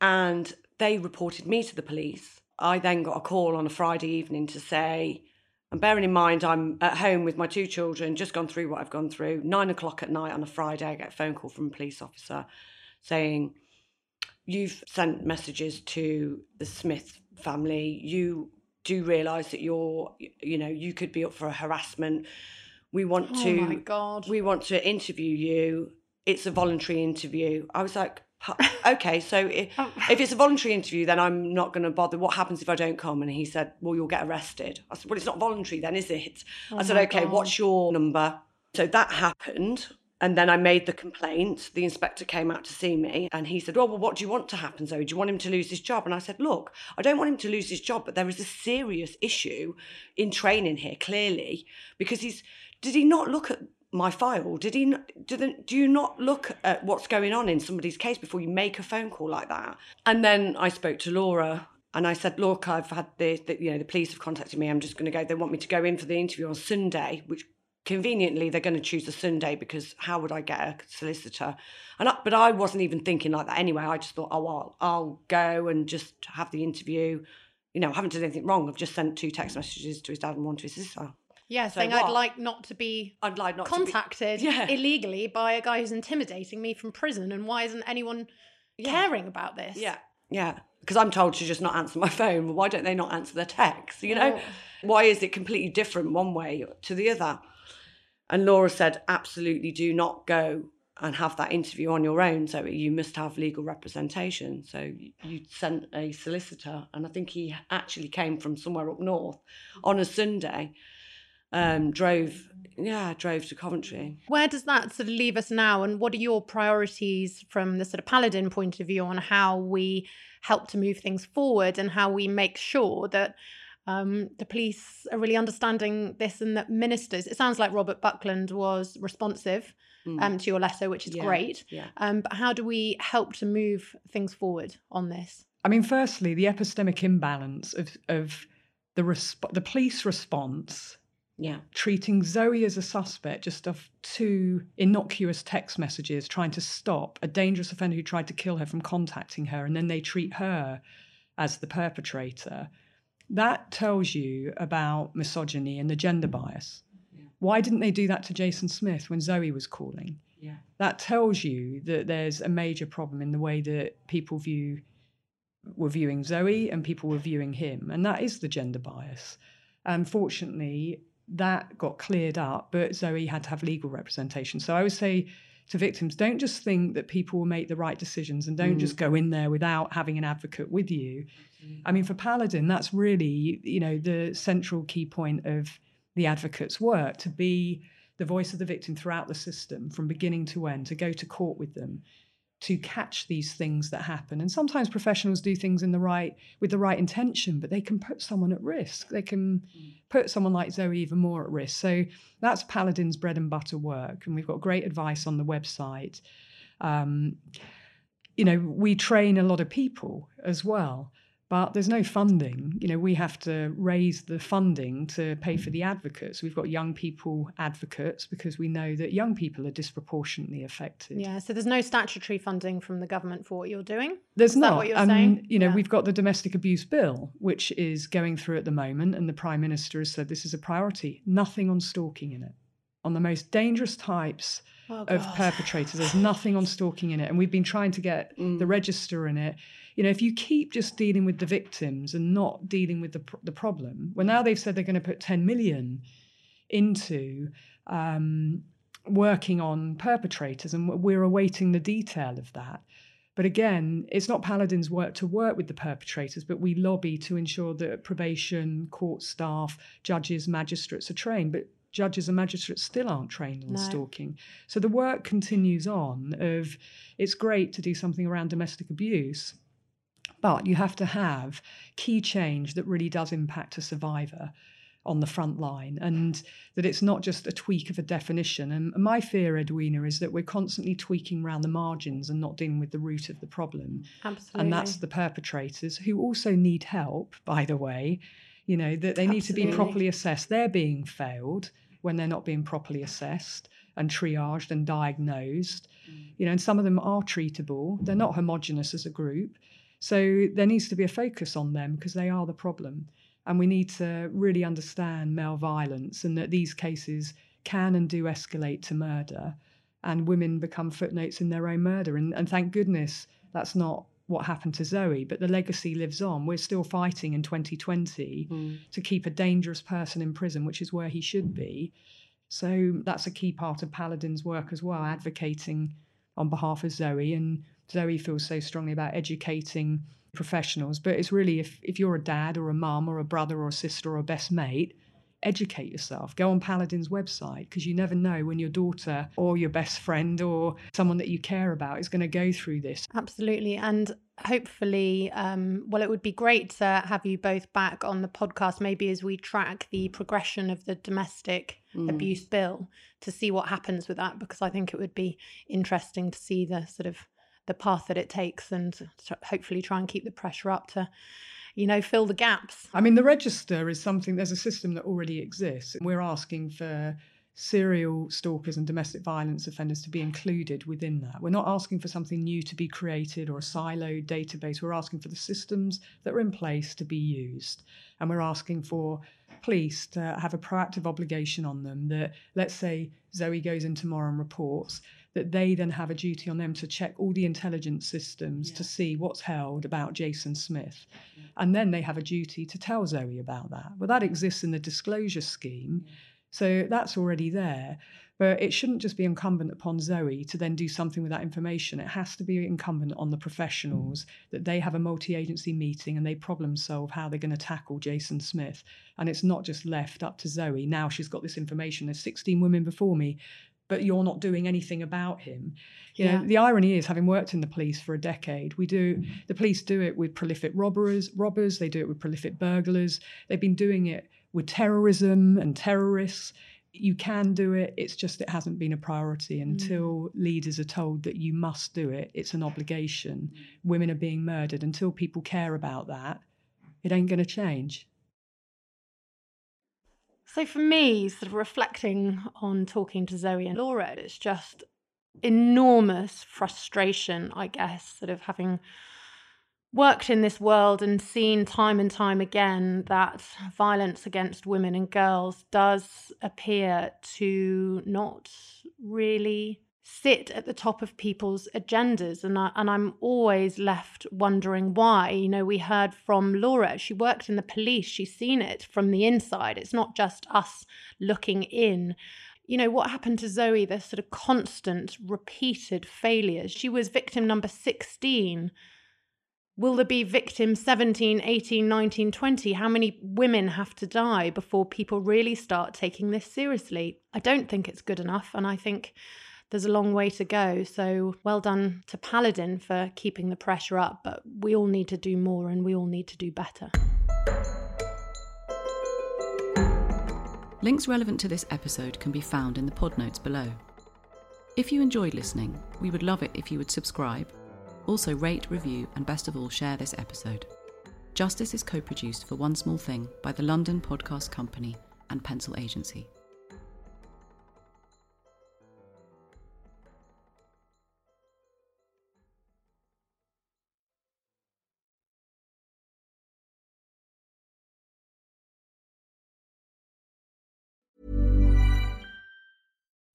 And they reported me to the police. I then got a call on a Friday evening to say, and bearing in mind, I'm at home with my two children, just gone through what I've gone through. Nine o'clock at night on a Friday, I get a phone call from a police officer saying, You've sent messages to the Smith family. You do realise that you're, you know, you could be up for a harassment. We want Oh to my God. we want to interview you. It's a voluntary interview. I was like, *laughs* okay, so if, if it's a voluntary interview, then I'm not going to bother. What happens if I don't come? And he said, well, you'll get arrested. I said, well, it's not voluntary then, is it? I oh said, Oh okay, God. what's your number? So that happened. And then I made the complaint. The inspector came out to see me and he said, Oh, well, what do you want to happen, Zoe? Do you want him to lose his job? And I said, Look, I don't want him to lose his job, but there is a serious issue in training here, clearly, because he's. Did he not look at my file? Did he? the, do you not look at what's going on in somebody's case before you make a phone call like that? And then I spoke to Laura and I said, Look, I've had the, the you know, the police have contacted me. I'm just going to go. They want me to go in for the interview on Sunday, which conveniently they're going to choose a Sunday because how would I get a solicitor? And I, but I wasn't even thinking like that anyway. I just thought, oh, I'll, I'll go and just have the interview. You know, I haven't done anything wrong. I've just sent two text messages to his dad and one to his sister. Yeah, So saying I'd like not to be I'd like not to be- contacted *laughs* Yeah. illegally by a guy who's intimidating me from prison, and why isn't anyone caring about this? Yeah, yeah. Because I'm told to just not answer my *laughs* phone. Why don't they not answer their texts? You know, Oh. why is it completely different one way to the other? And Laura said, absolutely do not go and have that interview on your own. So you must have legal representation. So you sent a solicitor, and I think he actually came from somewhere up north on a Sunday. Um, drove, yeah, drove to Coventry. Where does that sort of leave us now? And what are your priorities from the sort of paladin point of view on how we help to move things forward and how we make sure that um, the police are really understanding this and that ministers, it sounds like Robert Buckland was responsive um, to your letter, which is Mm. Yeah, great. yeah. Um, but how do we help to move things forward on this? I mean, firstly, the epistemic imbalance of, of the, resp- the police response Yeah. treating Zoe as a suspect just of two innocuous text messages trying to stop a dangerous offender who tried to kill her from contacting her, and then they treat her as the perpetrator. That tells you about misogyny and the gender bias. Why didn't they do that to Jason Smith when Zoe was calling? Yeah. That tells you that there's a major problem in the way that people view were viewing Zoe and people were viewing him, and that is the gender bias. Unfortunately, that got cleared up, but Zoe had to have legal representation. So I would say to victims, don't just think that people will make the right decisions and don't mm. just go in there without having an advocate with you. I mean, for Paladin, that's really, you know, the central key point of the advocate's work to be the voice of the victim throughout the system from beginning to end, to go to court with them, to catch these things that happen. And sometimes professionals do things in the right with the right intention, but they can put someone at risk. They can put someone like Zoe even more at risk. So that's Paladin's bread and butter work. And we've got great advice on the website. Um, you know, we train a lot of people as well, but there's no funding. You know, we have to raise the funding to pay for the advocates. We've got young people advocates because we know that young people are disproportionately affected. Yeah, so there's no statutory funding from the government for what you're doing. There's Is that not. what you're um, saying? You know, Yeah. we've got the domestic abuse bill, which is going through at the moment, and the prime minister has said this is a priority. Nothing on stalking in it. On the most dangerous types Oh, of perpetrators, there's nothing on stalking in it, and we've been trying to get the register in it. You know, if you keep just dealing with the victims and not dealing with the the problem, well, now they've said they're going to put 10 million into um, working on perpetrators, and we're awaiting the detail of that. But again, it's not Paladin's work to work with the perpetrators, but we lobby to ensure that probation, court staff, judges, magistrates are trained. But judges and magistrates still aren't trained on No. stalking. So the work continues on of it's great to do something around domestic abuse, but you have to have key change that really does impact a survivor on the front line and that it's not just a tweak of a definition. And my fear, Edwina, is that we're constantly tweaking around the margins and not dealing with the root of the problem. Absolutely. And that's the perpetrators who also need help, by the way. You know, that they need to be properly assessed. They're being failed when they're not being properly assessed and triaged and diagnosed. Mm. You know, and some of them are treatable. They're not homogenous as a group. So there needs to be a focus on them because they are the problem. And we need to really understand male violence and that these cases can and do escalate to murder. And women become footnotes in their own murder. And, and thank goodness that's not what happened to Zoe, but the legacy lives on. We're still fighting in 2020 mm. to keep a dangerous person in prison, which is where he should be, So that's a key part of Paladin's work as well, advocating on behalf of Zoe. And Zoe feels so strongly about educating professionals. But it's really if, if you're a dad or a mum or a brother or a sister or a best mate, educate yourself. Go on Paladin's website because you never know when your daughter or your best friend or someone that you care about is going to go through this. Absolutely. And hopefully, um, well, it would be great to have you both back on the podcast, maybe as we track the progression of the domestic mm. abuse bill to see what happens with that, because I think it would be interesting to see the sort of the path that it takes and hopefully try and keep the pressure up to you know, fill the gaps. I mean, the register is something, there's a system that already exists. We're asking for serial stalkers and domestic violence offenders to be included within that. We're not asking for something new to be created or a siloed database. We're asking for the systems that are in place to be used. And we're asking for police to have a proactive obligation on them that, let's say, Zoe goes in tomorrow and reports, that they then have a duty on them to check all the intelligence systems yeah. to see what's held about Jason Smith. Yeah. And then they have a duty to tell Zoe about that. Well, that exists in the disclosure scheme. Yeah. So that's already there. But it shouldn't just be incumbent upon Zoe to then do something with that information. It has to be incumbent on the professionals that they have a multi agency meeting and they problem solve how they're going to tackle Jason Smith. And it's not just left up to Zoe. Now she's got this information. There's 16 women before me but you're not doing anything about him. You know, the irony is, having worked in the police for a decade, we do the police do it with prolific robbers, robbers. They do it with prolific burglars. They've been doing it with terrorism and terrorists. You can do it. It's just it hasn't been a priority mm. until mm. leaders are told that you must do it. It's an obligation. Mm. Women are being murdered. Until people care about that, it ain't going to change. So for me, sort of reflecting on talking to Zoe and Laura, it's just enormous frustration, I guess, sort of having worked in this world and seen time and time again that violence against women and girls does appear to not really sit at the top of people's agendas. And I, and I'm always left wondering why. You know we heard from Laura she worked in the police she's seen it from the inside. It's not just us looking in. You know what happened to Zoe the sort of constant repeated failures? She was victim number 16 will there be victim 17 18 19 20 how many women have to die before people really start taking this seriously I don't think it's good enough and I think there's a long way to go. So well done to Paladin for keeping the pressure up, but we all need to do more and we all need to do better. Links relevant to this episode can be found in the pod notes below. If you enjoyed listening, we would love it if you would subscribe, also rate, review, and best of all, share this episode. Justice is co produced for One Small Thing by the London Podcast Company and Pencil Agency.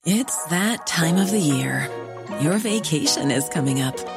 It's that time of the year. Your vacation is coming up.